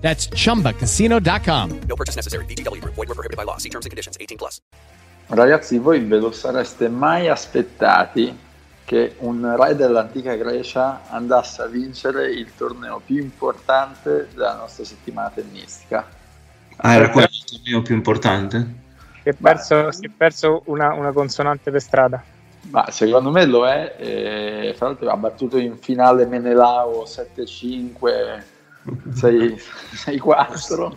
That's chumbacasino.com. No purchase necessary. VGW Group. Void were prohibited by law. See terms and conditions. 18 plus. Ragazzi, voi ve lo sareste mai aspettati che un re dell'antica Grecia andasse a vincere il torneo più importante della nostra settimana tennistica? Ah, era quello il torneo più importante? Si è perso, si è perso una, una consonante per strada. Ma secondo me lo è, e, fra l'altro ha battuto in finale Menelao 7-5, 6-4.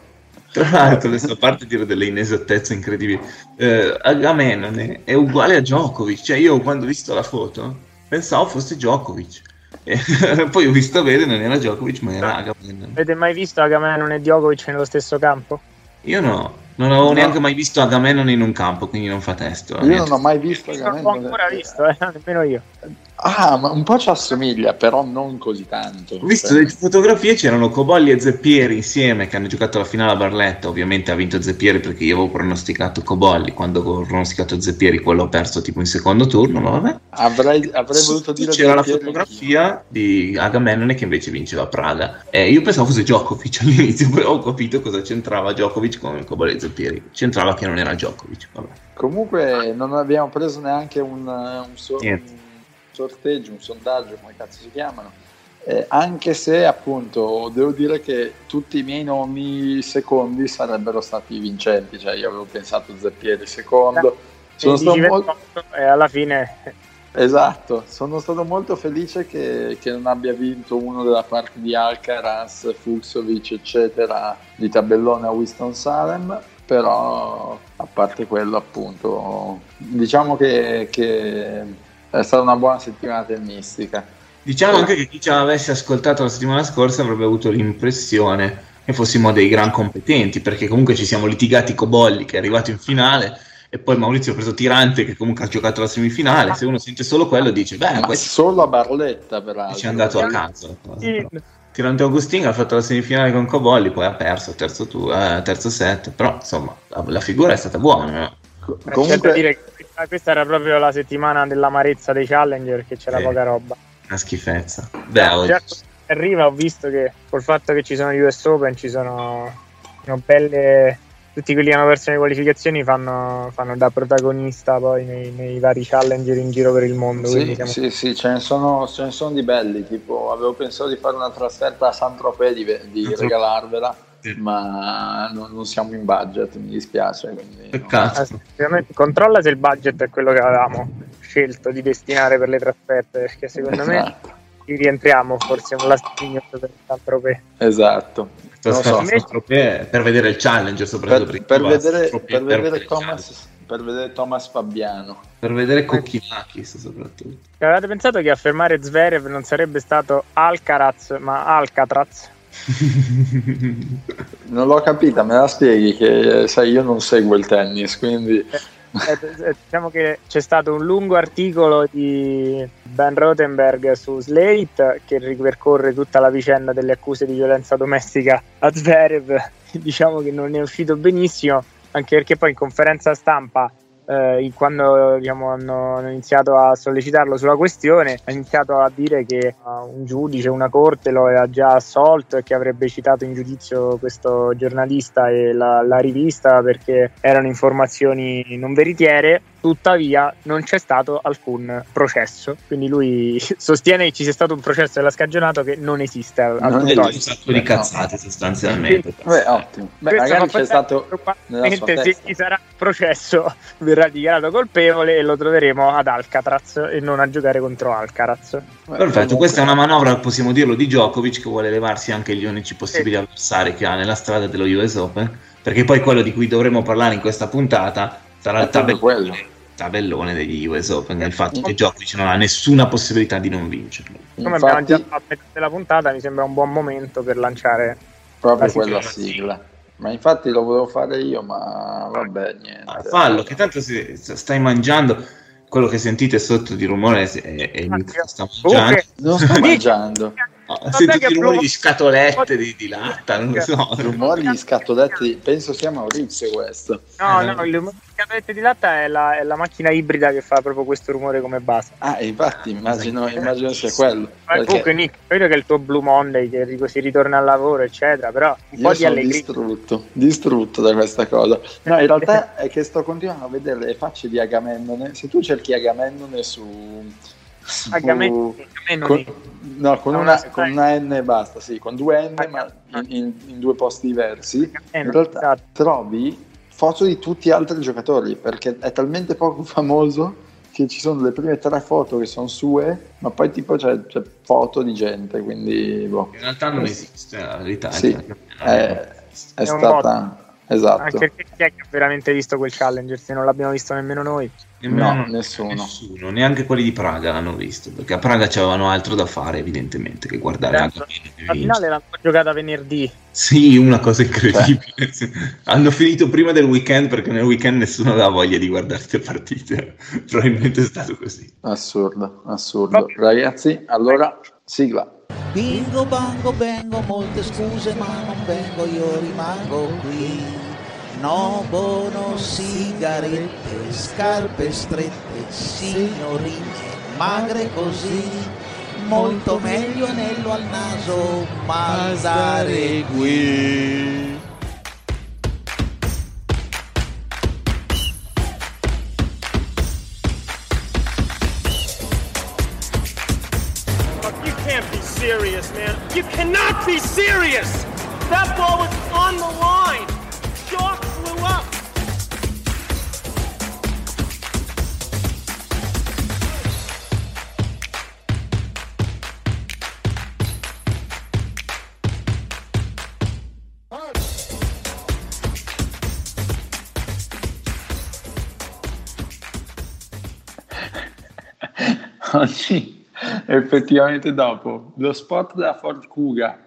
Tra l'altro, adesso a parte dire delle inesattezze incredibili, eh, Agamennone è uguale a Djokovic. Cioè, io quando ho visto la foto pensavo fosse Djokovic. E poi ho visto bene, non era Djokovic, ma era Agamennone. Avete mai visto Agamennone e Djokovic nello stesso campo? Io no, non avevo no. neanche mai visto Agamennone in un campo, quindi non fa testo. Io non ho mai visto Agamennone. Non l'ho ancora visto, eh, nemmeno io. Ah, ma un po' ci assomiglia, però non così tanto. Ho visto delle fotografie, c'erano Cobolli e Zeppieri insieme che hanno giocato la finale a Barletta. Ovviamente ha vinto Zeppieri perché io avevo pronosticato Cobolli. Quando ho pronosticato Zeppieri, quello ho perso tipo in secondo turno. Ma vabbè. Avrei, avrei voluto dire c'era la fotografia di Agamennone che invece vinceva Praga. E io pensavo fosse Djokovic all'inizio, poi ho capito cosa c'entrava Djokovic con Cobolli e Zeppieri. C'entrava che non era Djokovic. Vabbè. Comunque, non abbiamo preso neanche un, un solo sorteggio, un sondaggio, come cazzo si chiamano, eh, anche se appunto devo dire che tutti i miei nomi secondi sarebbero stati vincenti, cioè io avevo pensato Zeppieri secondo, sono stato molto... e alla fine... Esatto, sono stato molto felice che, che, non abbia vinto uno della parte di Alcaraz, Fuxovic, eccetera, di tabellone a Winston-Salem, però a parte quello appunto, diciamo che, che è stata una buona settimana tennistica. Diciamo anche che chi ci avesse ascoltato la settimana scorsa avrebbe avuto l'impressione che fossimo dei gran competenti, perché comunque ci siamo litigati con Bolli che è arrivato in finale e poi Maurizio ha preso Tirante che comunque ha giocato la semifinale. Se uno sente solo quello dice, beh, questo... solo a Barletta peraltro. Ci è andato a caso. Tirante Agostino ha fatto la semifinale con Cobolli, poi ha perso terzo, tu, eh, terzo set, però insomma la, la, figura è stata buona. No? Comunque... dire che questa era proprio la settimana dell'amarezza dei Challenger, che c'era eh, poca roba. Una schifezza. Beh, oggi... certo, arriva, ho visto che col fatto che ci sono gli US Open ci sono, sono belle. Tutti quelli che hanno perso le qualificazioni fanno, fanno da protagonista poi nei, nei, vari challenger in giro per il mondo. Sì, siamo... sì, sì, ce ne, sono, ce ne, sono, di belli. Tipo, avevo pensato di fare una trasferta a San Tropez di, di regalarvela ma non, non, siamo in budget, mi dispiace. Peccato. No. Eh, controlla se il budget è quello che avevamo scelto di destinare per le trasferte, perché secondo esatto. me ci rientriamo forse un last minute per Saint-Tropez. Esatto. So. per vedere il challenge soprattutto per, per vedere, per vedere Thomas per vedere Thomas Fabiano per vedere Kokkinakis soprattutto avete pensato che affermare Zverev non sarebbe stato Alcaraz ma Alcatraz non l'ho capita, me la spieghi che sai, io non seguo il tennis, quindi... Eh, eh, eh, diciamo che c'è stato un lungo articolo di Ben Rothenberg su Slate che ripercorre tutta la vicenda delle accuse di violenza domestica a Zverev. Diciamo che non è uscito benissimo, anche perché poi in conferenza stampa eh, quando diciamo, hanno, hanno, iniziato a sollecitarlo sulla questione, ha iniziato a dire che uh, un giudice, una corte lo aveva già assolto e che avrebbe citato in giudizio questo giornalista e la, la rivista perché erano informazioni non veritiere tuttavia non c'è stato alcun processo, quindi lui sostiene che ci sia stato un processo della scagionato che non esiste al non è un sacco di cazzate sostanzialmente. Beh, ottimo. Beh, magari c'è stato se ci sarà processo verrà dichiarato colpevole e lo troveremo ad Alcatraz e non a giocare contro Alcaraz. Perfetto, questa è una manovra, possiamo dirlo, di Djokovic che vuole levarsi anche gli unici possibili avversari che ha nella strada dello US Open, perché poi quello di cui dovremo parlare in questa puntata sarà il tabellone tabellone degli US Open il fatto che Djokovic non ha nessuna possibilità di non vincerlo come abbiamo già fatto a metà della puntata mi sembra un buon momento per lanciare proprio quella sigla Ma infatti lo volevo fare io, ma vabbè, niente. Ah, fallo, che tanto si, stai mangiando quello che sentite sotto di rumore è, è che sta mangiando. Non sto mangiando. Sentite i rumori di scatolette di, di latta, non lo so. Rumori di scatolette, penso sia Maurizio questo. No, no, il rumore di scatolette di latta è la, è la, macchina ibrida che fa proprio questo rumore come base. Ah, infatti immagino, immagino sia quello. Ma perché... comunque Nick, vedo che è il tuo Blue Monday, che si ritorna al lavoro, eccetera, però un Io po' di allegria. distrutto, distrutto da questa cosa. No, in realtà è che sto continuando a vedere le facce di Agamennone. Se tu cerchi Agamennone su Agamennone, con, no, con, una, con, una, N e basta, sì, con due N ma in, in, in due posti diversi. In realtà esatto. trovi foto di tutti gli altri giocatori perché è talmente poco famoso che ci sono le prime tre foto che sono sue, ma poi tipo c'è, c'è foto di gente, quindi boh. In realtà non esiste l'Italia. Sì, è, è, è stata... Esatto. Anche perché chi è che ha veramente visto quel Challenger se non l'abbiamo visto nemmeno noi? No, no nessuno. nessuno. Neanche quelli di Praga l'hanno visto, perché a Praga c'avevano altro da fare evidentemente che guardare anche La finale l'hanno giocata venerdì. Sì, una cosa incredibile. Eh. hanno finito prima del weekend perché nel weekend nessuno aveva voglia di guardare le partite. Probabilmente è stato così. Assurdo, assurdo. Ragazzi, allora sigla. Bingo, bango, vengo, molte scuse ma non vengo, io rimango qui. No bono, sigarette, scarpe strette, signorine, magre così. Molto meglio anello al naso, ma stare qui. Serious, man. You cannot be serious! That ball was on the line. Chalk flew up. Oggi effettivamente dopo. Lo spot della Ford Kuga.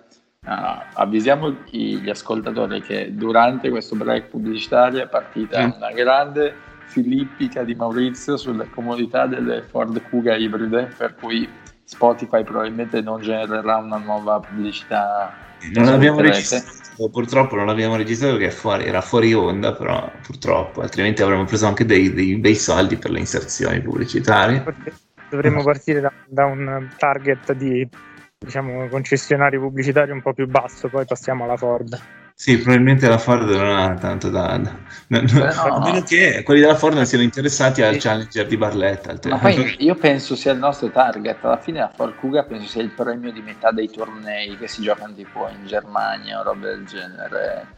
Uh, avvisiamo gli ascoltatori che durante questo break pubblicitario è partita mm. una grande filippica di Maurizio sulle comodità delle Ford Kuga ibride per cui Spotify probabilmente non genererà una nuova pubblicità non l'abbiamo registrato purtroppo non l'abbiamo registrato perché fuori, era fuori onda però purtroppo altrimenti avremmo preso anche dei, dei bei soldi per le inserzioni pubblicitarie dovremmo partire da, da un target di diciamo, concessionario pubblicitario un po' più basso, poi passiamo alla Ford. Sì, probabilmente la Ford non ha tanto da... da no, no, a meno che quelli della Ford non siano interessati al sì. Challenger di Barletta. Ma poi io penso sia il nostro target. Alla fine la Ford Kuga penso sia il premio di metà dei tornei che si giocano tipo in Germania o robe del genere.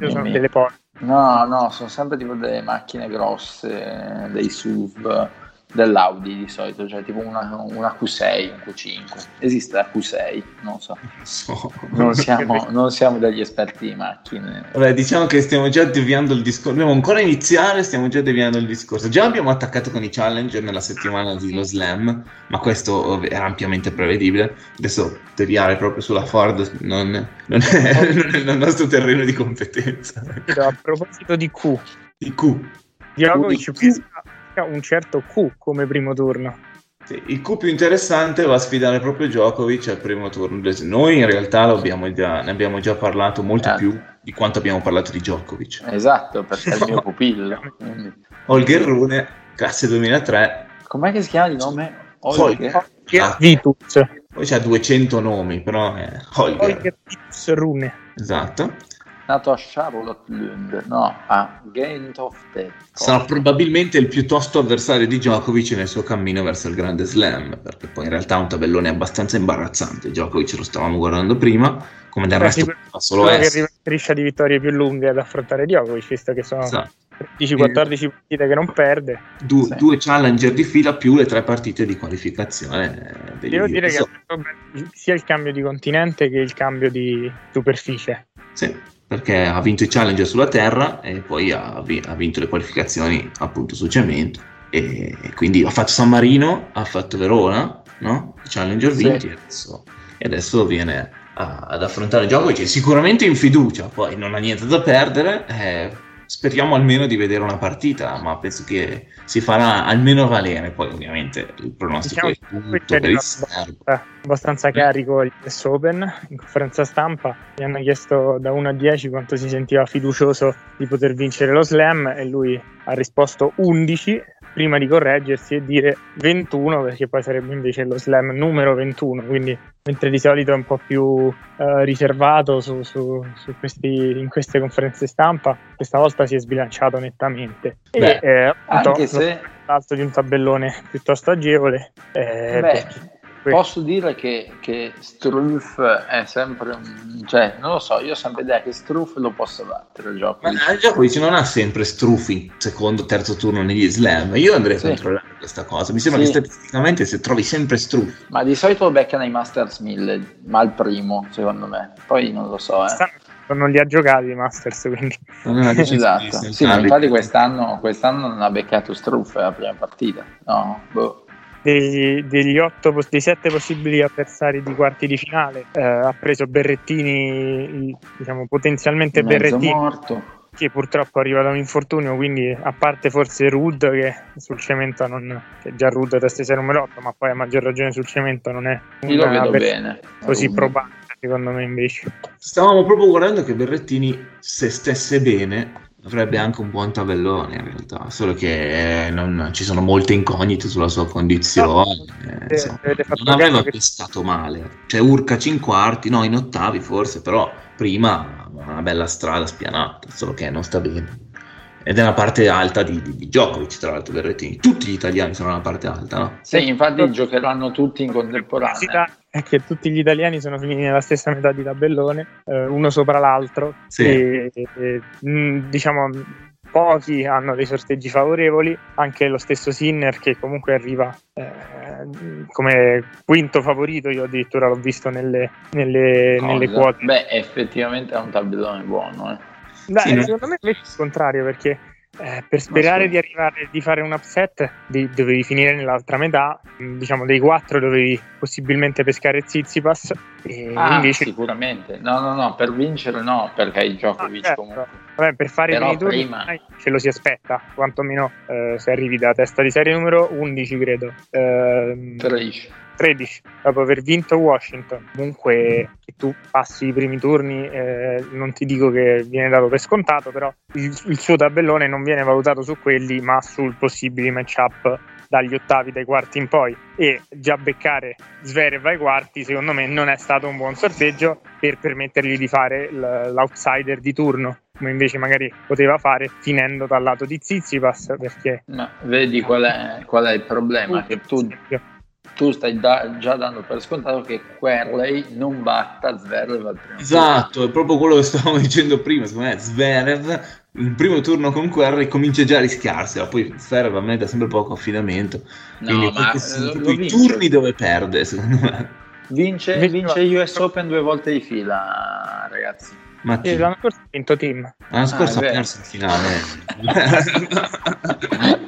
Sono delle porte. No, no, sono sempre tipo delle macchine grosse, dei SUV dell'Audi di solito, cioè tipo una, una Q6, un Q5. Esiste la Q6? Non so. so. Non, siamo, non, siamo, degli esperti di macchine. Vabbè, diciamo che stiamo già deviando il discorso. Dobbiamo ancora iniziare, stiamo già deviando il discorso. Già abbiamo attaccato con i Challenger nella settimana di Lo Slam, ma questo era ampiamente prevedibile. Adesso deviare proprio sulla Ford non, non, è, non è, il nostro terreno di competenza. A proposito di Q. Di Q. Djokovic pesca un certo Q come primo turno. Sì, il Q più interessante va a sfidare proprio Djokovic al primo turno. Noi in realtà abbiamo già, ne abbiamo già parlato molto eh. più di quanto abbiamo parlato di Djokovic. Esatto, perché è il mio pupillo. Olger Rune, classe 2003. Com'è che si chiama di nome? Holger? Holger ah. Vitus. Poi c'ha 200 nomi, però è Holger. Holger Vitus Rune. Esatto nato a Charlotte Lund, no, a Ghent of Death. Sarà probabilmente il piuttosto avversario di Djokovic nel suo cammino verso il Grande Slam, perché poi in realtà è un tabellone abbastanza imbarazzante. Djokovic lo stavamo guardando prima, come del resto fa solo S. che striscia di vittorie più lunghe ad affrontare Djokovic, visto che sono esatto. 13-14 partite che non perde. Du- sì. Due challenger di fila più le tre partite di qualificazione. Eh, Devo dire che sia il cambio di continente che il cambio di superficie. Sì, perché ha vinto i challenger sulla terra e poi ha, ha vinto le qualificazioni appunto sul cemento e, e, quindi ha fatto San Marino, ha fatto Verona, no? I challenger vinti sì. e, adesso, e adesso viene a- ad affrontare Djokovic, è sicuramente in fiducia, poi non ha niente da perdere, eh, speriamo almeno di vedere una partita, ma penso che si farà almeno valere, poi ovviamente il pronostico Diciamo è tutto per il abbastanza, serbo. abbastanza carico il US Open in conferenza stampa. Gli hanno chiesto da 1 a 10 quanto si sentiva fiducioso di poter vincere lo slam e lui ha risposto 11 prima di correggersi e dire 21 perché poi sarebbe invece lo slam numero 21 quindi mentre di solito è un po' più eh, riservato su, su- su questi- in queste conferenze stampa questa volta si è sbilanciato nettamente. Beh, e eh, appunto, Anche se l'alto di un tabellone piuttosto agevole eh, Beh, perché- posso dire che, che Struff è sempre un... cioè, non lo so, io ho sempre idea che Struff lo possa battere il gioco. Ma il Djokovic non ha sempre struffi secondo, terzo turno negli slam. Io andrei a Sì. controllare questa cosa. Mi sembra Sì. che statisticamente se trovi sempre struffi. Ma di solito lo beccano ai Masters 1000, ma al primo, secondo me. Poi non lo so, eh. non li ha giocati i Masters quindi decisione Esatto. Sì, ma infatti quest'anno, quest'anno non ha beccato Struff la prima partita. No, boh. Degli, degli otto, dei sette possibili avversari di quarti di finale eh, ha preso Berrettini diciamo potenzialmente Mezzo Berrettini morto. che purtroppo arriva da un infortunio quindi a parte forse Rud che sul cemento non che già Rud è testa numero 8 ma poi a maggior ragione sul cemento non è Io lo una vedo avversario bene. così probabile secondo me invece Stavamo proprio guardando che Berrettini, se stesse bene, avrebbe anche un buon tabellone in realtà. Solo che eh, non- ci sono molte incognite sulla sua condizione. No, eh, insomma, non aveva che- male. Cioè, Urcaci in quarti, no, in ottavi forse, però prima una bella strada spianata. Solo che non sta bene. Ed è una parte alta di, di, di Djokovic, tra l'altro, Berrettini. Tutti gli italiani sono una parte alta, no? Sì, infatti giocheranno tutti in contemporanea. è che tutti gli italiani sono finiti nella stessa metà di tabellone, eh, uno sopra l'altro, Sì. e, e, mh, diciamo pochi hanno dei sorteggi favorevoli, anche lo stesso Sinner che comunque arriva eh, come quinto favorito, io addirittura l'ho visto nelle, nelle, nelle quote. Beh, effettivamente è un tabellone buono. Eh. Dai, Sì, no? secondo me invece è il contrario perché eh, per sperare di arrivare di fare un upset di- dovevi finire nell'altra metà, diciamo dei quattro dovevi possibilmente pescare Zizipas e Ah, invece sicuramente. No, no, no, per vincere no, perché il Djokovic Ah, certo. comunque. Vabbè, per fare Però i turni prima- ce lo si aspetta, quantomeno eh, se arrivi da testa di serie numero 11 credo. Ehm, 13. 13 dopo aver vinto Washington. Comunque che tu passi i primi turni eh, non ti dico che viene dato per scontato però il, il suo tabellone non viene valutato su quelli ma sul possibili matchup dagli ottavi dai quarti in poi. E già beccare Zverev ai quarti secondo me non è stato un buon sorteggio per permettergli di fare l'outsider di turno come invece magari poteva fare finendo dal lato di Zizipas perché Ma vedi qual è, qual è il problema? Che tu, tu stai da- già dando per scontato che Querley non batta Zverev al primo Esatto, è proprio quello che stavamo dicendo prima. Secondo me, Zverev, il primo turno con Querrey, comincia già a rischiarsela. Poi Zverev a me dà sempre poco affidamento. No, Quindi ma questi sono lo i turni dove perde, secondo me. Vince, Vince- US Open due volte di fila, ragazzi. Ma eh, l'anno scorso ha vinto team l'anno scorso Ah, ha perso in finale.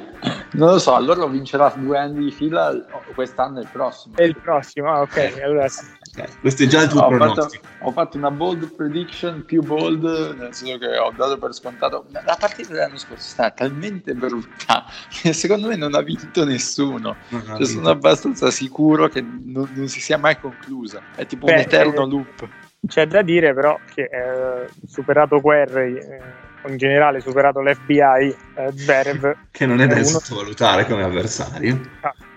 Non lo so, allora vincerà due anni di fila quest'anno e il prossimo. e il prossimo ah, ok allora sì. Questo è già il tuo ho, fatto, ho fatto una bold prediction, più bold, nel senso che ho dato per scontato. La partita dell'anno scorso è stata talmente brutta che secondo me non ha vinto nessuno. Cioè, sono abbastanza sicuro che non, non si sia mai conclusa. È tipo Beh, un eterno eh, loop. C'è da dire però che eh, superato Querrey, eh, in generale superato l'FBI, eh, Zverev Che non è da uno- sottovalutare come avversario.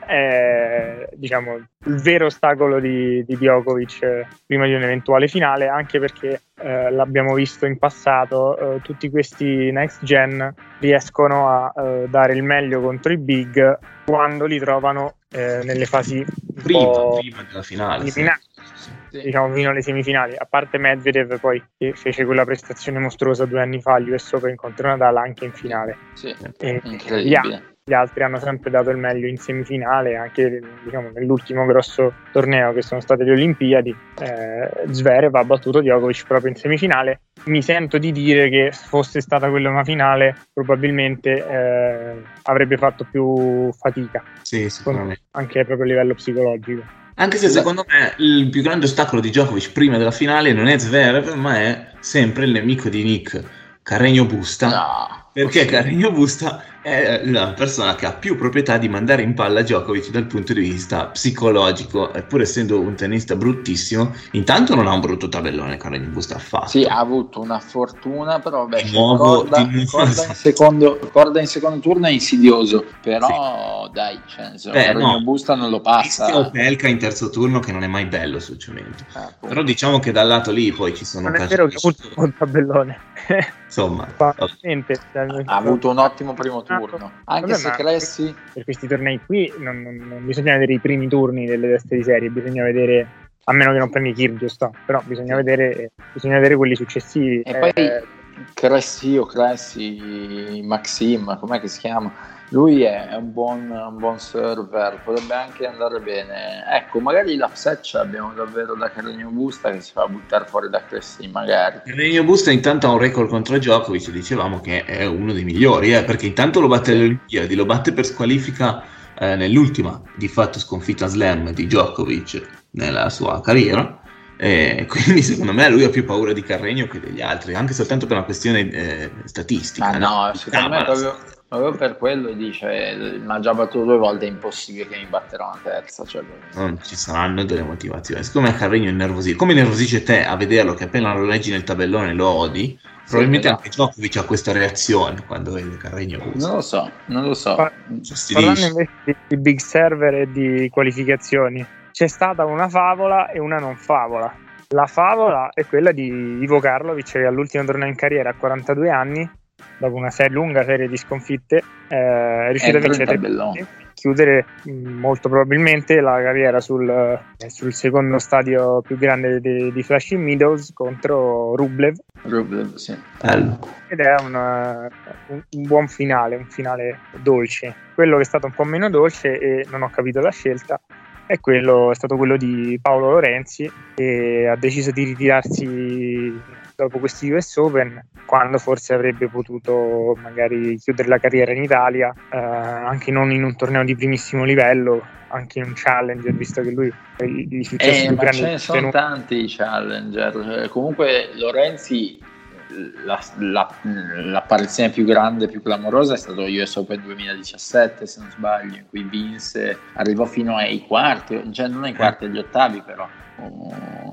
È diciamo, il vero ostacolo di, di Djokovic eh, prima di un'eventuale finale, anche perché eh, l'abbiamo visto in passato, eh, tutti questi next gen riescono a eh, dare il meglio contro i big quando li trovano eh, nelle fasi Prima, prima della finale. eliminate. Sì. diciamo fino alle semifinali a parte Medvedev poi che fece quella prestazione mostruosa due anni fa agli US Open contro Nadal anche in finale Sì, e incredibile. Gli altri hanno sempre dato il meglio in semifinale anche diciamo, nell'ultimo grosso torneo che sono state le Olimpiadi eh, Zverev ha battuto Djokovic proprio in semifinale mi sento di dire che fosse stata quella una finale probabilmente eh, avrebbe fatto più fatica Sì, sicuramente. anche proprio a livello psicologico Anche se secondo me il più grande ostacolo di Djokovic prima della finale non è Zverev, ma è sempre il nemico di Nick, Carregno Busta. No. Perché Carregno Busta è la persona che ha più proprietà di mandare in palla Djokovic dal punto di vista psicologico, pur essendo un tennista bruttissimo, intanto non ha un brutto tabellone Carregno Busta affatto. Sì, ha avuto una fortuna, però beh, nuovo- corda, corda in secondo, corda in secondo turno è insidioso, però dai, cioè, Beh, no. Busta non lo passa. Rischia Opelka in terzo turno che non è mai bello sul cemento. Appunto. Però diciamo che dal lato lì poi ci sono Non è vero che ha avuto un tabellone. insomma ha avuto un ottimo primo turno, anche Vabbè, se ma- Cressi per questi tornei qui non, non- non bisogna vedere i primi turni delle teste di serie, bisogna vedere, a meno che non prendi Kyrgios, no, però bisogna vedere, bisogna vedere quelli successivi. E poi Eh, Cressi o Cressi Maxim, com'è che si chiama? Lui è un buon, un buon server, potrebbe anche andare bene. Ecco, magari l'upset ce l'abbiamo davvero da Carregno Busta che si fa buttare fuori da Cressi, magari. Regno Busta intanto ha un record contro Djokovic, dicevamo che è uno dei migliori, eh, perché intanto lo batte alle Olimpiadi, lo batte per squalifica eh, nell'ultima di fatto sconfitta slam di Djokovic nella sua carriera. E quindi secondo me lui ha più paura di Carregno che degli altri, anche soltanto per una questione eh, statistica. Ma no, secondo me ma- proprio, per quello dice, ma già battuto due volte, è impossibile che mi batterà una terza. Cioè, non ci saranno delle motivazioni. Secondo me Carregno è nervosito. Come nervosisce te a vederlo che appena lo leggi nel tabellone lo odi, probabilmente esatto. anche Djokovic ha questa reazione quando vede Carregno non lo so, non lo so. Pa- Fastidisce. Parlando invece di, di big server e di qualificazioni, c'è stata una favola e una non favola. La favola è quella di Ivo Karlovic che all'ultimo torneo in carriera a 42 anni, dopo una serie- lunga serie di sconfitte, eh, è riuscito a vincere punti, chiudere mh, molto probabilmente la carriera sul, eh, sul secondo stadio più grande di, di Flushing Meadows contro Rublev Rublev, sì. Bello. ed è una- un, un buon finale, un finale dolce. Quello che è stato un po' meno dolce e non ho capito la scelta è, quello, è stato quello di Paolo Lorenzi che ha deciso di ritirarsi dopo questi US Open quando forse avrebbe potuto magari chiudere la carriera in Italia, eh, anche non in un torneo di primissimo livello, anche in un challenger, visto che lui il successo Eh, più ma grande ce ne sono ottenuto. tanti i challenger. Eh, Comunque Lorenzi, la- la- l'apparizione più grande, più clamorosa è stato US Open 2017, se non sbaglio, in cui vinse, arrivò fino ai quarti, cioè non ai quarti, agli ottavi però,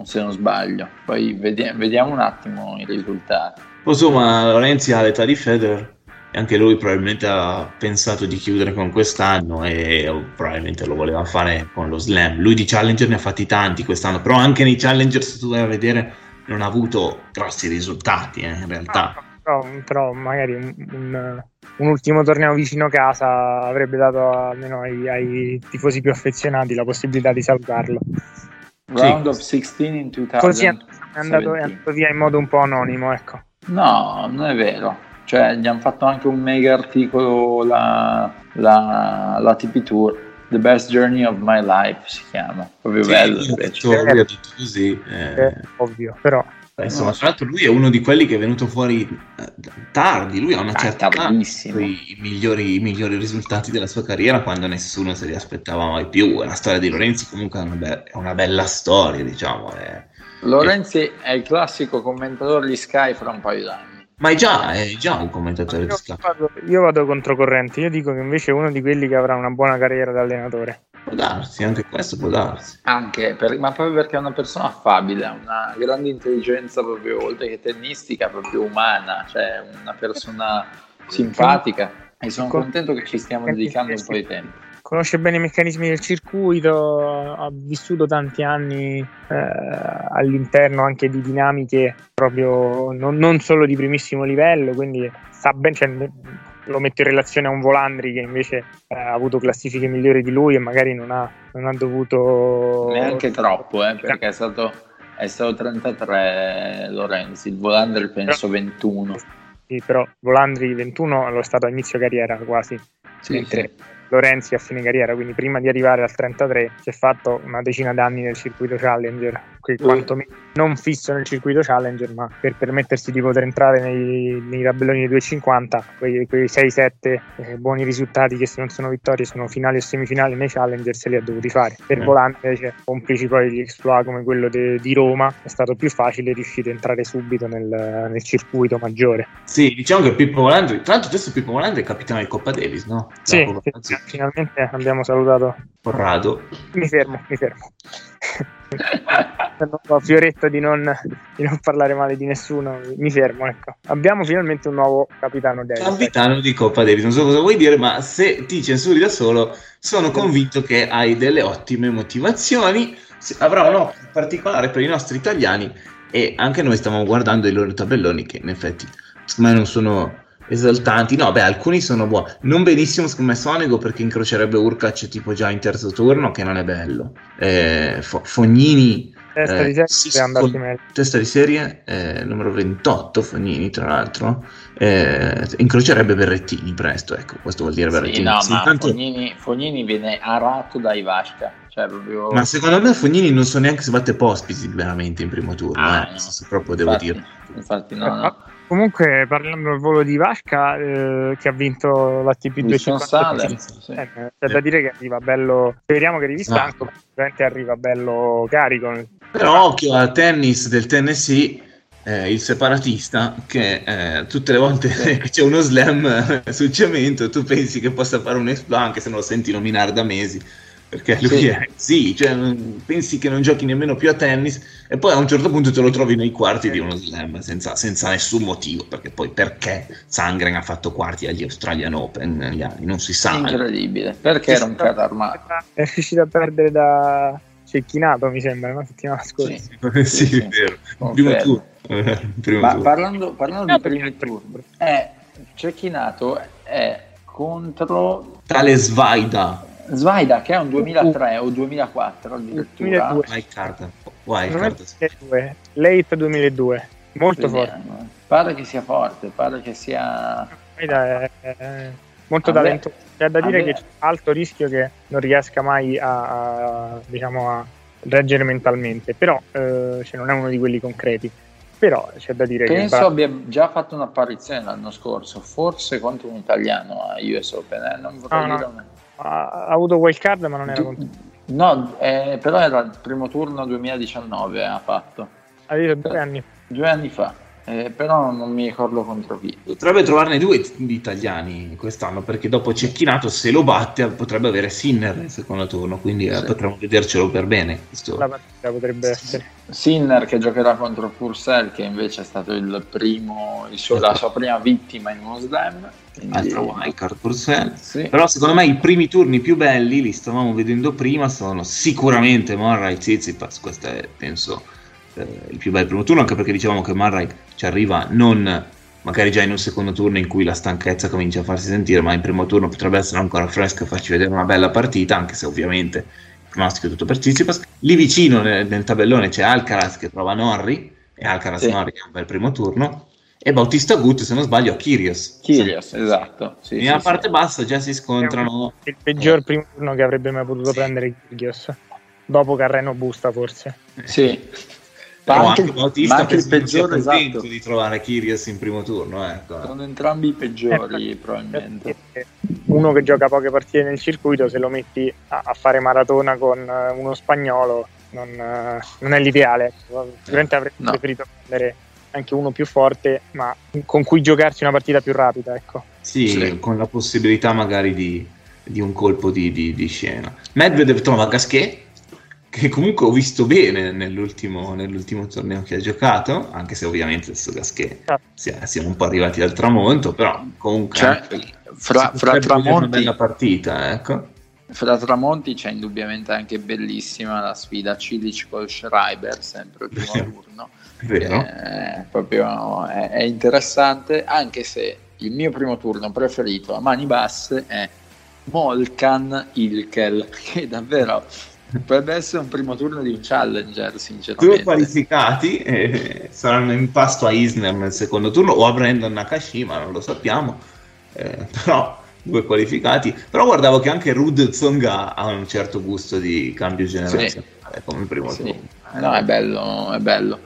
se non sbaglio. Poi vedi- vediamo un attimo i risultati. Insomma, Lorenzi ha l'età di Federer e anche lui probabilmente ha pensato di chiudere con quest'anno e probabilmente lo voleva fare con lo slam. Lui di challenger ne ha fatti tanti quest'anno, però anche nei challenger, se tu vai a vedere, non ha avuto grossi risultati eh, in realtà. Però, però magari un, un- un ultimo torneo vicino casa avrebbe dato almeno ai, ai tifosi più affezionati la possibilità di salutarlo. Round of 16 in 2000. Così è andato, è andato via in modo un po' anonimo, ecco. No, non è vero. Cioè, gli hanno fatto anche un mega articolo la, la, la TP Tour. The best journey of my life si chiama. Proprio Sì, bello invece. detto così. eh. È ovvio, però Beh, insomma, tra l'altro lui è uno di quelli che è venuto fuori eh, tardi, lui ha una Ah, certa età, i migliori, i migliori risultati della sua carriera quando nessuno se li aspettava mai più. La storia di Lorenzi comunque è una, be- è una bella storia, diciamo. è- Lorenzi è il classico commentatore di Sky fra un paio d'anni. Ma è già, è già un commentatore di io Sky. vado, io vado controcorrente. Io dico che invece è uno di quelli che avrà una buona carriera da allenatore. Può darsi, anche questo può darsi. Anche per- ma proprio perché è una persona affabile, ha una grande intelligenza proprio oltre che tennistica, proprio umana, cioè una persona simpatica. E sono Con- contento che ci stiamo dedicando un po' di tempo. Conosce bene i meccanismi del circuito, ha vissuto tanti anni eh, all'interno anche di dinamiche proprio non, non solo di primissimo livello, quindi sa ben, cioè, lo metto in relazione a un Volandri che invece eh, ha avuto classifiche migliori di lui e magari non ha, non ha dovuto... Neanche troppo, eh, perché è stato, è stato 33 Lorenzi, il Volandri penso 21. Sì, però Volandri 21 lo è stato a inizio carriera quasi, Sì, mentre Lorenzi a fine carriera, quindi prima di arrivare al 33 si è fatto una decina d'anni nel circuito Challenger, comunque quantomeno non fisso nel circuito Challenger, ma per permettersi di poter entrare nei, nei tabelloni dei 250, quei, quei 6-7 eh, buoni risultati che se non sono vittorie sono finali o semifinali nei Challenger se li ha dovuti fare. Per Eh. Volante invece, complici poi di exploit come quello de- di Roma, è stato più facile riuscire a entrare subito nel, nel circuito maggiore. Sì, diciamo che Pippo Volante, tra l'altro adesso Pippo Volante è capitano di Coppa Davis, no? Sì, sì, finalmente abbiamo salutato. Corrado. Mi fermo, mi fermo. fioretto di non, di non parlare male di nessuno, mi fermo. Ecco. Abbiamo finalmente un nuovo capitano Davis. Capitano di Coppa Davis, non so cosa vuoi dire, ma se ti censuri da solo, sono convinto che hai delle ottime motivazioni. Avrà un occhio particolare per i nostri italiani e anche noi stiamo guardando i loro tabelloni che in effetti secondo me non sono esaltanti. No, beh, alcuni sono buoni. Non benissimo secondo me Sonego perché incrocerebbe Urkac tipo già in terzo turno, che non è bello. Eh, Fo- Fognini Testa eh, di serie si meglio. testa di serie, eh, numero 28 Fognini tra l'altro, eh, incrocerebbe Berrettini presto, ecco, questo vuol dire Sì, Berrettini. no, Sì, ma tanto- Fognini, Fognini viene arato dai Vasca. Cioè, proprio... ma secondo me Fognini non so neanche se batte Pospisi veramente in primo turno, Ah, eh, no. se proprio devo infatti, dire. Infatti, no, Ah, no. Comunque, parlando del volo di Vasca, eh, che ha vinto 250, Salem, sì. sì. eh, c'è da dire che arriva bello. Speriamo che arrivi Ah. stanco, ma sicuramente arriva bello carico. Però occhio al tennis del Tennessee, eh, il separatista, che eh, tutte le volte Sì. che c'è uno slam sul cemento tu pensi che possa fare un exploit anche se non lo senti nominare da mesi. Perché lui Sì. è, sì, cioè, pensi che non giochi nemmeno più a tennis e poi a un certo punto te lo trovi nei quarti di uno slam senza, senza nessun motivo. Perché poi perché Sangren ha fatto quarti agli Australian Open negli anni? Non si sa. Incredibile. Perché era un carro armato? È riuscito a perdere da Cecchinato, mi sembra, la settimana scorsa. Sì. sì, Sì, è vero. Confermo. Primo turno. Eh, primo Ma turno. parlando, parlando di primi perché- turni, è Cecchinato è contro Tale Svaida. Svaida che è un 2003 o 2004 addirittura. 2002. Wildcard. Wildcard. 2002. Late 2002, molto forte. Vediamo. Pare che sia forte, pare che sia... Guarda, È, è molto A me- talentoso. C'è da dire che c'è alto rischio che non riesca mai a, a, diciamo, a reggere mentalmente, però eh, cioè non è uno di quelli concreti. Però c'è da dire Penso che abbia già fatto un'apparizione l'anno scorso, forse contro un italiano a US Open, eh, non vorrei No, no. dire una- ha, ha avuto wild card, ma non era contro. No, eh, però era il primo turno 2019 ha fatto, Ha detto due anni. due anni fa, eh, però non mi ricordo contro chi. Potrebbe trovarne due di italiani quest'anno perché dopo Cecchinato se lo batte potrebbe avere Sinner nel secondo turno quindi eh, Sì. potremmo vedercelo per bene questo. La partita potrebbe essere. Sinner che giocherà contro Purcell che invece è stato il primo, il suo- la sua prima vittima in uno slam. quindi- Altro wildcard Purcell. Sì. Però secondo me i primi turni più belli li stavamo vedendo prima sono sicuramente Murray e Tsitsipas questo è penso eh, il più bel primo turno anche perché dicevamo che Murray ci arriva non magari già in un secondo turno in cui la stanchezza comincia a farsi sentire ma in primo turno potrebbe essere ancora fresco e farci vedere una bella partita anche se ovviamente il pronostico è tutto per Tsitsipas lì vicino nel, nel tabellone c'è Alcaraz che trova Norri e Alcaraz Sì. Norri è un bel primo turno e Bautista Gut se non sbaglio a Kyrgios Kyrgios, esatto. Sì, nella sì, parte sì. bassa già si scontrano Il peggior primo turno che avrebbe mai potuto Sì. prendere Kyrgios. Dopo Carreno Busta, forse. Sì. Però Ma anche, anche, Bautista ma anche il peggiore esatto. di trovare Kyrgios in primo turno ecco. Sono entrambi i peggiori, Eh, probabilmente. perché Uno che gioca poche partite nel circuito, se lo metti a, a fare maratona con eh, uno spagnolo, non, eh, non è l'ideale. Sicuramente avrei No. preferito prendere anche uno più forte, ma con cui giocarsi una partita più rapida. Ecco. sì, Sì. con la possibilità magari di, di un colpo di, di- di scena Medvedev trova Gasquet che comunque ho visto bene nell'ultimo, nell'ultimo torneo che ha giocato anche se ovviamente adesso Gasquet Ah. sia- siamo un po' arrivati al tramonto però comunque Cioè, fra, fra una tramonti, bella partita ecco fra tramonti c'è indubbiamente anche bellissima la sfida Cilic col Schreiber, sempre il primo turno. è vero È, proprio, è, è interessante, anche se il mio primo turno preferito a mani basse è Molkan Ilkel, che davvero potrebbe essere un primo turno di un challenger, due sinceramente. qualificati eh, saranno in pasto a Isner nel secondo turno o a Brandon Nakashima, non lo sappiamo. Eh, però due qualificati. Però guardavo che anche Rud Tsonga ha un certo gusto di cambio generazionale come primo Sì. turno. No, è bello, è bello.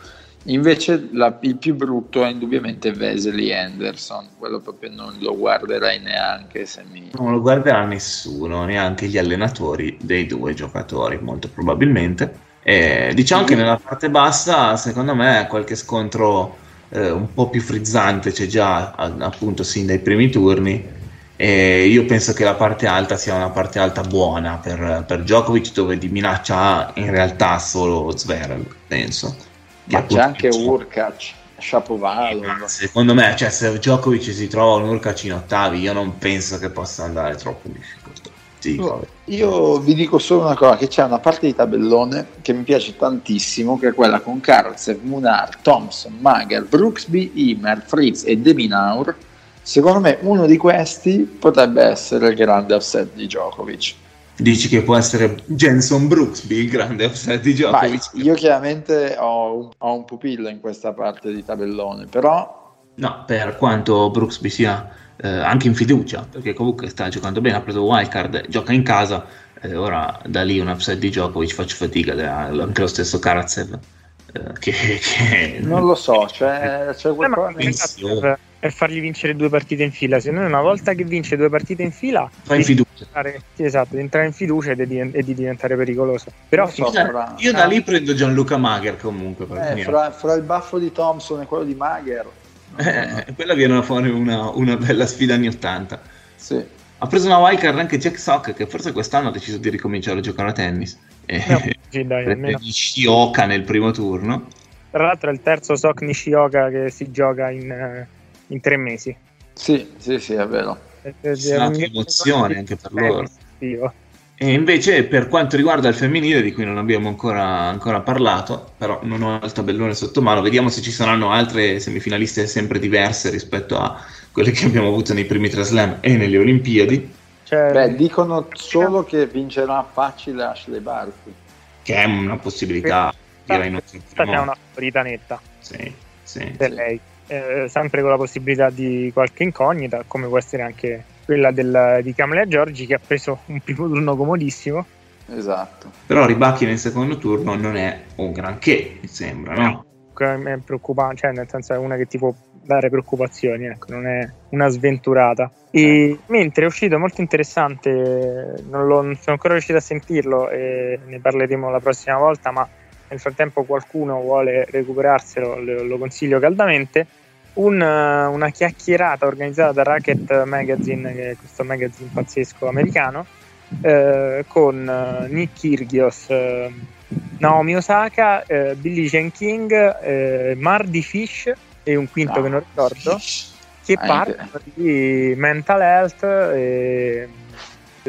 Invece la- il più brutto è indubbiamente Vesely Anderson, quello proprio non lo guarderei neanche se mi... Non lo guarderà nessuno, neanche gli allenatori dei due giocatori, molto probabilmente. E diciamo che nella parte bassa, secondo me, qualche scontro eh, un po' più frizzante c'è già appunto sin dai primi turni. E io penso che la parte alta sia una parte alta buona per, per Djokovic, dove di minaccia in realtà solo Zverev, penso. Ma c'è anche Urkac, Shapovalov. Ma Secondo me, cioè, se Djokovic si trova un Urkac in ottavi, io non penso che possa andare troppo in difficoltà. Sì. Io vi dico solo una cosa, che c'è una parte di tabellone che mi piace tantissimo, che è quella con Karatsev, Munar, Thompson, Mager, Brooksby, Imer, Fritz e Deminaur. Secondo me uno di questi potrebbe essere il grande upset di Djokovic. Dici che può essere Jenson Brooksby il grande offset di Vai, Djokovic? io chiaramente ho un, ho un pupillo in questa parte di tabellone, però No, per quanto Brooksby sia eh, anche in fiducia, perché comunque sta giocando bene, ha preso wildcard, gioca in casa, eh, ora da lì un upset di Djokovic faccio fatica, anche lo stesso Karatsev, eh, che, che non lo so, c'è, c'è Eh, qualcosa... Per, fargli vincere due partite in fila. Se noi una volta che vince due partite in fila, fa in fiducia. sì, esatto, di entrare in fiducia è di, e di diventare pericoloso. Però Non so, Io da, fra- io da lì prendo Gianluca Mager comunque per Eh, fra, fra il baffo di Thompson e quello di Mager... Eh, quella viene fuori una, una bella sfida anni 80. Sì. Ha preso una wildcard anche Jack Sock, che forse quest'anno ha deciso di ricominciare a giocare a tennis. E No, sì, dai, almeno. Nishioka nel primo turno. Tra l'altro è il terzo Sok Nishioka che si gioca in, eh, in tre mesi. Sì, sì, sì, è vero. Eh, eh, Sì, una eh, emozione anche per loro. E invece per quanto riguarda il femminile, di cui non abbiamo ancora, ancora parlato, però non ho il tabellone sotto mano, vediamo se ci saranno altre semifinaliste sempre diverse rispetto a quelle che abbiamo avuto nei primi tre slam e nelle Olimpiadi, Cioè, Beh, dicono solo che vincerà facile Ashley Barty. che è una possibilità, direi non c'è una favorita netta Sì, sì. per lei. Eh, sempre con la possibilità di qualche incognita, come può essere anche quella del, di Camila Giorgi che ha preso un primo turno comodissimo. Esatto. Però Ribacchi nel secondo turno non è un granché, mi sembra, no? È preoccupante, cioè nel senso è una che ti può dare preoccupazioni, ecco, non è una sventurata. E mentre è uscito molto interessante, non, l'ho- non sono ancora riuscito a sentirlo e ne parleremo la prossima volta, ma nel frattempo qualcuno vuole recuperarselo, lo, consiglio caldamente. Un, eh, una chiacchierata organizzata da Racket Magazine, che è questo magazine pazzesco americano, eh, con eh, Nick Kyrgios, eh, Naomi Osaka, eh, Billie Jean King, eh, Mardi Fish e un quinto che non ricordo, che Ah, parlano di mental health e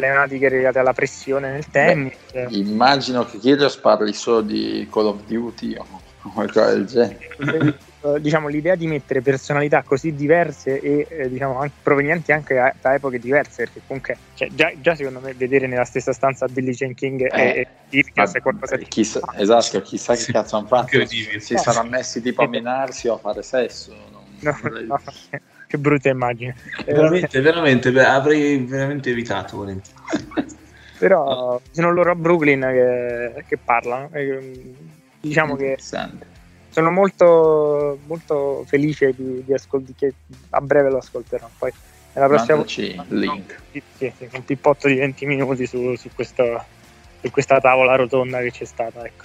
problematiche legate alla pressione nel tennis. Immagino che Kyrgios parli solo di Call of Duty o qualcosa del genere. Eh, diciamo l'idea di mettere personalità così diverse e eh, diciamo anche- provenienti anche da, da epoche diverse perché comunque cioè, già, già secondo me vedere nella stessa stanza Billie Jean King Eh, e, Kyrgios è qualcosa di Chissà, esatto, chissà che Sì, cazzo hanno fatto. incredibile. Si saranno messi tipo a menarsi o a fare sesso. non- No, vorrei- no, che brutta immagine Eh, Veramente, veramente, beh, avrei veramente evitato volentieri. però sono loro a Brooklyn che, che parlano e, diciamo che sono molto, molto felice di, di ascoltare che a breve lo ascolterò poi nella prossima Mandaci il link. Sì, sì, sì, un pippotto di 20 minuti su, su, questo- su questa tavola rotonda che c'è stata ecco.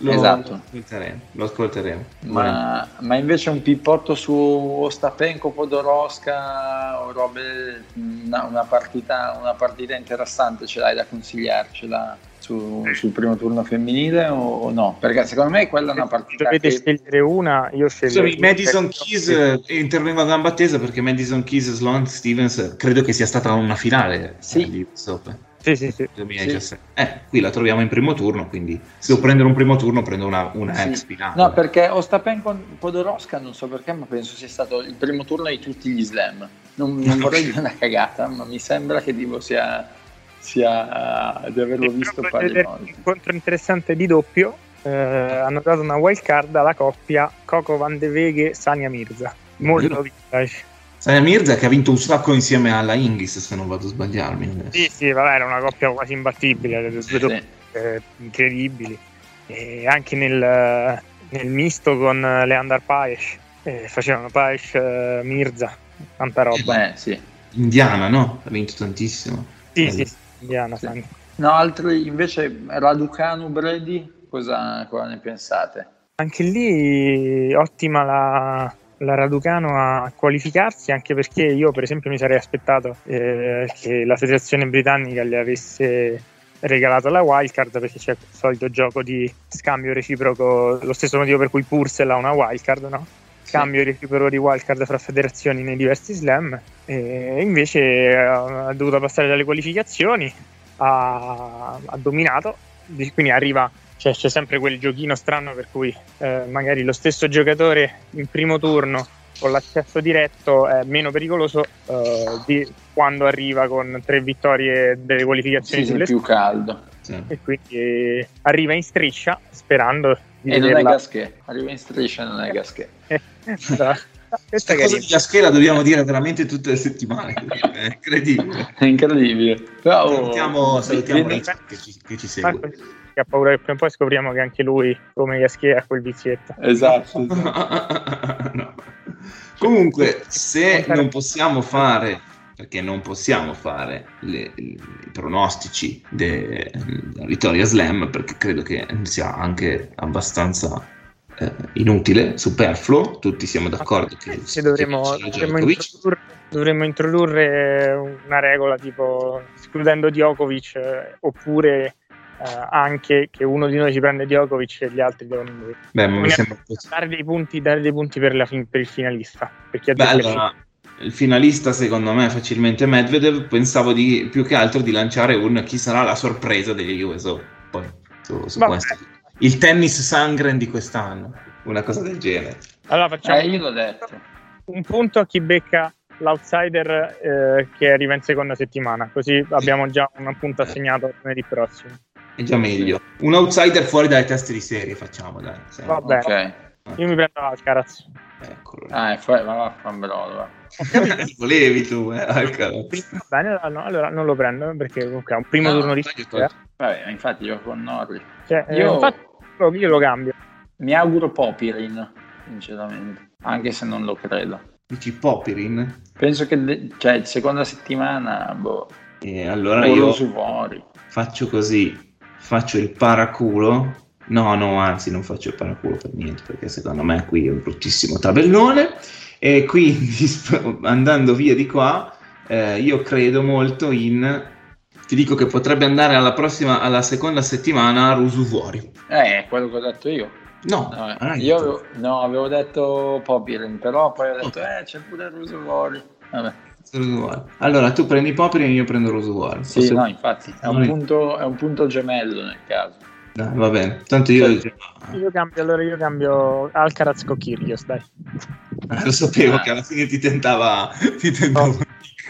Lo, Esatto. lo ascolteremo. Lo ascolteremo. Ma, ma invece un pippotto su Ostapenko Podoroska o robe una, una partita, una partita interessante ce l'hai da consigliarcela su- sul primo turno femminile o, o no? Perché secondo me quella è una partita dovete che scegliere una io scelgo Scusami, Madison Keys eh, intervengo a gamba tesa perché Madison Keys Sloan Stevens credo che sia stata una finale Sì. eh, di US Open sì sì sì 2017. Eh, qui la troviamo in primo turno, quindi se devo prendere un primo turno prendo una, una Sì. ex finale. No, perché Ostapenko Podoroska non so perché, ma penso sia stato il primo turno di tutti gli slam. Non, non vorrei dire una cagata, ma mi sembra che tipo sia, sia di averlo visto Per fare un incontro interessante di doppio eh, hanno dato una wild card alla coppia Coco Van de Veghe Sania Mirza molto vintage Sai Mirza che ha vinto un sacco insieme alla Ingis, se non vado a sbagliarmi. adesso. Sì, sì, vabbè, era una coppia quasi imbattibile, le due Sì, eh, incredibili. E anche nel, nel misto con Leandar Paes, eh, facevano Paes eh, Mirza, tanta roba. Eh, sì. Indiana, no? Ha vinto tantissimo. Sì, Eh, sì, sì, Indiana, Sì. No, altri invece Raducanu Brady, cosa, cosa ne pensate? Anche lì ottima la, la Raducano a qualificarsi, anche perché io per esempio mi sarei aspettato eh, che la federazione britannica gli avesse regalato la wildcard perché c'è il solito gioco di scambio reciproco, lo stesso motivo per cui Purcell ha una wildcard, no? Scambio reciproco di wildcard fra federazioni nei diversi slam e invece eh, ha dovuto passare dalle qualificazioni, ha, ha dominato, quindi arriva cioè, c'è sempre quel giochino strano per cui eh, magari lo stesso giocatore in primo turno con l'accesso diretto è meno pericoloso eh, di quando arriva con tre vittorie delle qualificazioni Sì, sì, sulle più caldo. sì. e quindi eh, arriva in striscia sperando di E non è. Gasquet, arriva in striscia e non è Gasquet. Questa Questa cosa di Gasquet la dobbiamo dire veramente tutte le settimane. È incredibile. È incredibile. Però, Salutiamo, salutiamo che ci, che ci Marco che ha paura che prima o poi scopriamo che anche lui come Gasquet ha quel vizietto Esatto. No. Comunque, se non possiamo fare, perché non possiamo fare le- i pronostici de- della vittoria slam, perché credo che sia anche abbastanza eh, inutile, superfluo, tutti siamo d'accordo che, Sì, dovremmo, dovremmo introdurre, dovremmo introdurre una regola tipo escludendo Djokovic eh, oppure eh, anche che uno di noi si prende Djokovic e gli altri devono Beh, ma mi sembra dare dei punti, dare dei punti per, la fin- per il finalista per chi ha Beh, allora, il finalista secondo me è facilmente Medvedev. Pensavo di, più che altro di lanciare un chi sarà la sorpresa degli US Open. Poi su, su questo. Il tennis Sangren di quest'anno, una cosa del genere. allora facciamo Eh, io l'ho detto. un punto a chi becca l'outsider eh, che arriva in seconda settimana così abbiamo già un punto assegnato lunedì prossimo È già meglio. Un outsider fuori dalle teste di serie, facciamo dai. Se no- Va bene. Ok. io mi prendo Alcaraz Eccolo. Ah, poi va va. Volevi tu, eh, Alcaraz. Va bene no, allora non lo prendo perché comunque ha un primo No, turno di sfida. Vabbè, infatti io con Norri. Cioè, eh, Io- infatti lo- io lo cambio Mi auguro Popirin, sinceramente, anche se non lo credo. Dici Popirin? Penso che, de- cioè, seconda settimana, boh, E allora io fuori. faccio così, faccio il paraculo. No, no, anzi non faccio il paraculo per niente, perché secondo me qui è un bruttissimo tabellone. E quindi andando via di qua, eh, io credo molto in... Ti dico che potrebbe andare alla prossima, alla seconda settimana a Rusuvuori. Eh, quello che ho detto io. No, No, hai io avevo, no, avevo detto Popirin, però poi ho detto, eh, c'è pure Russo fuori. Vabbè. Rusuvuori. Allora tu prendi Popirin e io prendo Rusuvuori. Sì, Posso- no, infatti, è un, No, punto, è un punto gemello nel caso. Dai, va bene. Tanto io io cambio allora io cambio Alcaraz con Kyrgios dai eh, lo sapevo Ah. che alla fine ti tentava, ti tentava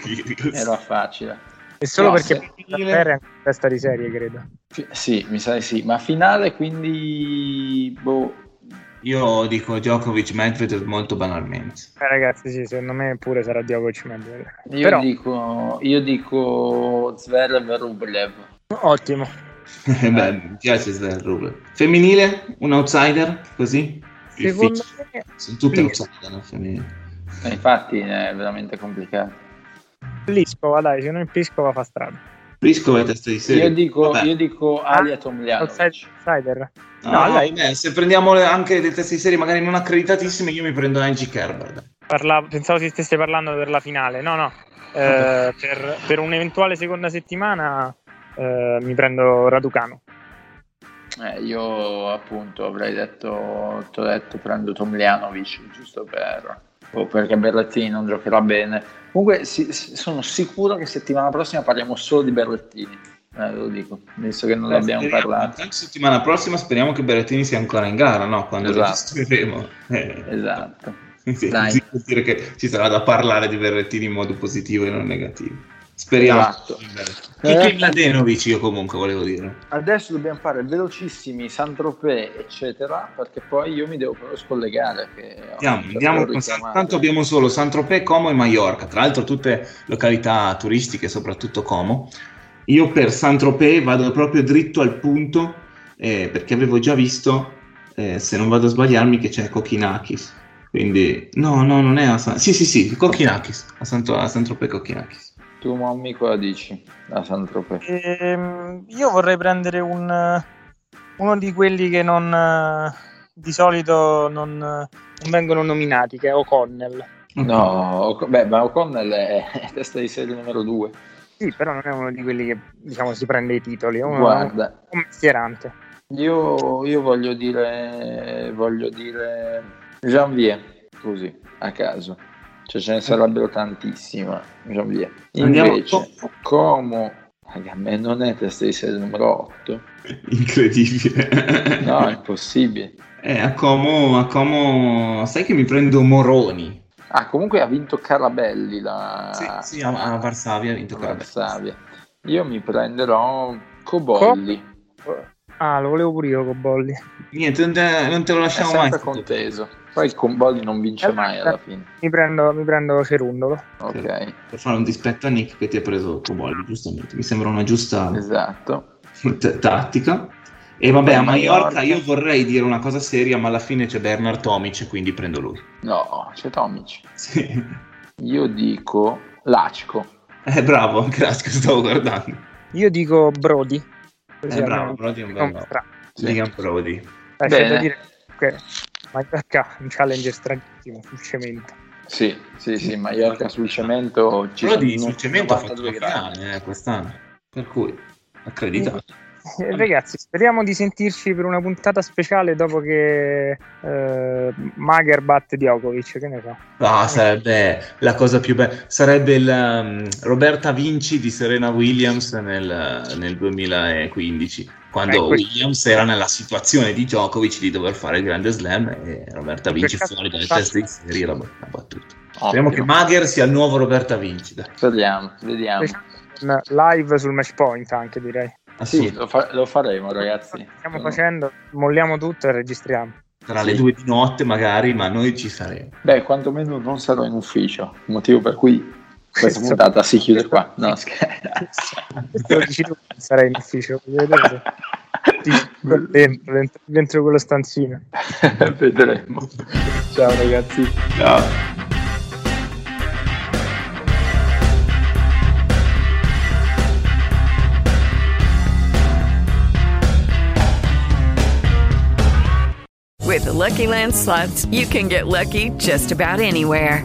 Kyrgios. Era facile. e solo No, perché se- Ferrer è in testa di serie credo Fi- sì, mi sa di sì, ma finale quindi, boh, Io dico Djokovic Medvedev molto banalmente. eh, ragazzi sì secondo me pure sarà Djokovic Medvedev io, però dico, io dico Zverev Rublev. ottimo Eh, Beh, mi piace Sven Rublev. Femminile? Un outsider? Così? secondo me Sono tutte Pliskova. outsider no? femminili. Eh, Infatti è veramente complicato. Pliskova dai se non Pliskova fa strada Pliskova è testa di serie. Io dico, Vabbè. io dico Alia outsider, Tomljanovic. outsider No, no, beh, se prendiamo le- anche dei testi di serie magari non accreditatissimi, io mi prendo Angie Kerber. dai. Parlavo- pensavo si stesse parlando per la finale no no Eh, per, per un'eventuale seconda settimana eh, mi prendo Raducano Eh, io appunto avrei detto, ti ho detto prendo Tomljanovic giusto per o perché Berrettini non giocherà bene. Comunque sì, sono sicuro che settimana prossima parliamo solo di Berrettini. Eh, lo dico, visto che non l'abbiamo speriamo. parlato. Settimana prossima speriamo che Berrettini sia ancora in gara, no? Quando Esatto. registreremo. Eh, Esatto. sì, Dai. dire che ci sarà da parlare di Berrettini in modo positivo e non negativo. Speriamo. Esatto. Kiki Eh. Mladenovic io comunque volevo dire. Adesso dobbiamo fare velocissimi Saint-Tropez, eccetera, perché poi io mi devo proprio scollegare. Andiamo, andiamo con tanto abbiamo solo Saint-Tropez, Como e Mallorca, tra l'altro tutte località turistiche, soprattutto Como. Io per Saint-Tropez vado proprio dritto al punto eh, perché avevo già visto, eh, se non vado a sbagliarmi, che c'è Kokinakis. Quindi, no, no, non è a San... Sì, sì, sì, Kokinakis, a, Santo- a Saint-Tropez Kokinakis. Tu, mommy, cosa dici da Saint-Tropez? Ehm, io vorrei prendere un, uno di quelli che non, eh, di solito non, eh, non vengono nominati, che è O'Connell. No, beh, ma O'Connell è è testa di serie numero 2. Sì, però non è uno di quelli che diciamo si prende i titoli, è uno, Guarda, un mestierante. io, io voglio dire, voglio dire Janvier, così, a caso. Cioè ce ne sarebbero tantissime. Andiamo- Invece, Como, raga, a me non è testa di serie numero 8. Incredibile. No, è impossibile. Eh, a Como, a Como, sai che mi prendo Moroni. Ah, comunque ha vinto Carabelli la Sì, sì, a, a Varsavia ha vinto Carabelli. Varsavia. Io mi prenderò Cobolli. Ah, lo volevo pure io con Bolli. Niente, non te, non te lo È lasciamo mai. sempre conteso. Poi il Cobolli non vince mai alla fine. Mi prendo, mi prendo Cerundolo. Ok, Per fare un dispetto a Nick che ti ha preso Cobolli, giustamente. Mi sembra una giusta esatto. t- tattica. E vabbè, a Mallorca io vorrei dire una cosa seria, ma alla fine c'è Bernard Tomic, quindi prendo lui. No, c'è Tomic. Sì. Io dico Lacco. Eh, bravo, grazie, stavo guardando. Io dico Brody. Così Eh, bravo, Brody è un bel nome. Ligan Brody. Eh, c'è Bene. dire che Mallorca è un challenger stranissimo sul cemento. Sì, sì, sì, Mallorca sul cemento ci Brody sono sul cemento ha fatto 92 la gradi. finale eh, quest'anno. Per cui, accreditato. Eh, ragazzi, speriamo di sentirci per una puntata speciale dopo che eh, Mager batte Djokovic, che ne so. Ah, sarebbe la cosa più bella. Sarebbe il um, Roberta Vinci di Serena Williams nel, nel 2015, quando Eh, questo- Williams era nella situazione di Djokovic di dover fare il grande slam e Roberta In Vinci fuori dalle teste di serie l'ha l'ha battuta. Ottimo. Speriamo che Mager sia il nuovo Roberta Vinci. Dai. Vediamo. Un Live sul match point anche direi. Sì, Assurdo. lo, fa- lo faremo ragazzi. Stiamo facendo, molliamo tutto e registriamo. Tra sì. le due di notte magari, ma noi ci saremo. Beh, quantomeno non sarò in ufficio, motivo per cui questa puntata si chiude qua. No, scherzo. Sarei in ufficio. dentro, dentro, dentro quello stanzino. Vedremo. Ciao ragazzi. Ciao. With the Lucky Land slots, you can get lucky just about anywhere.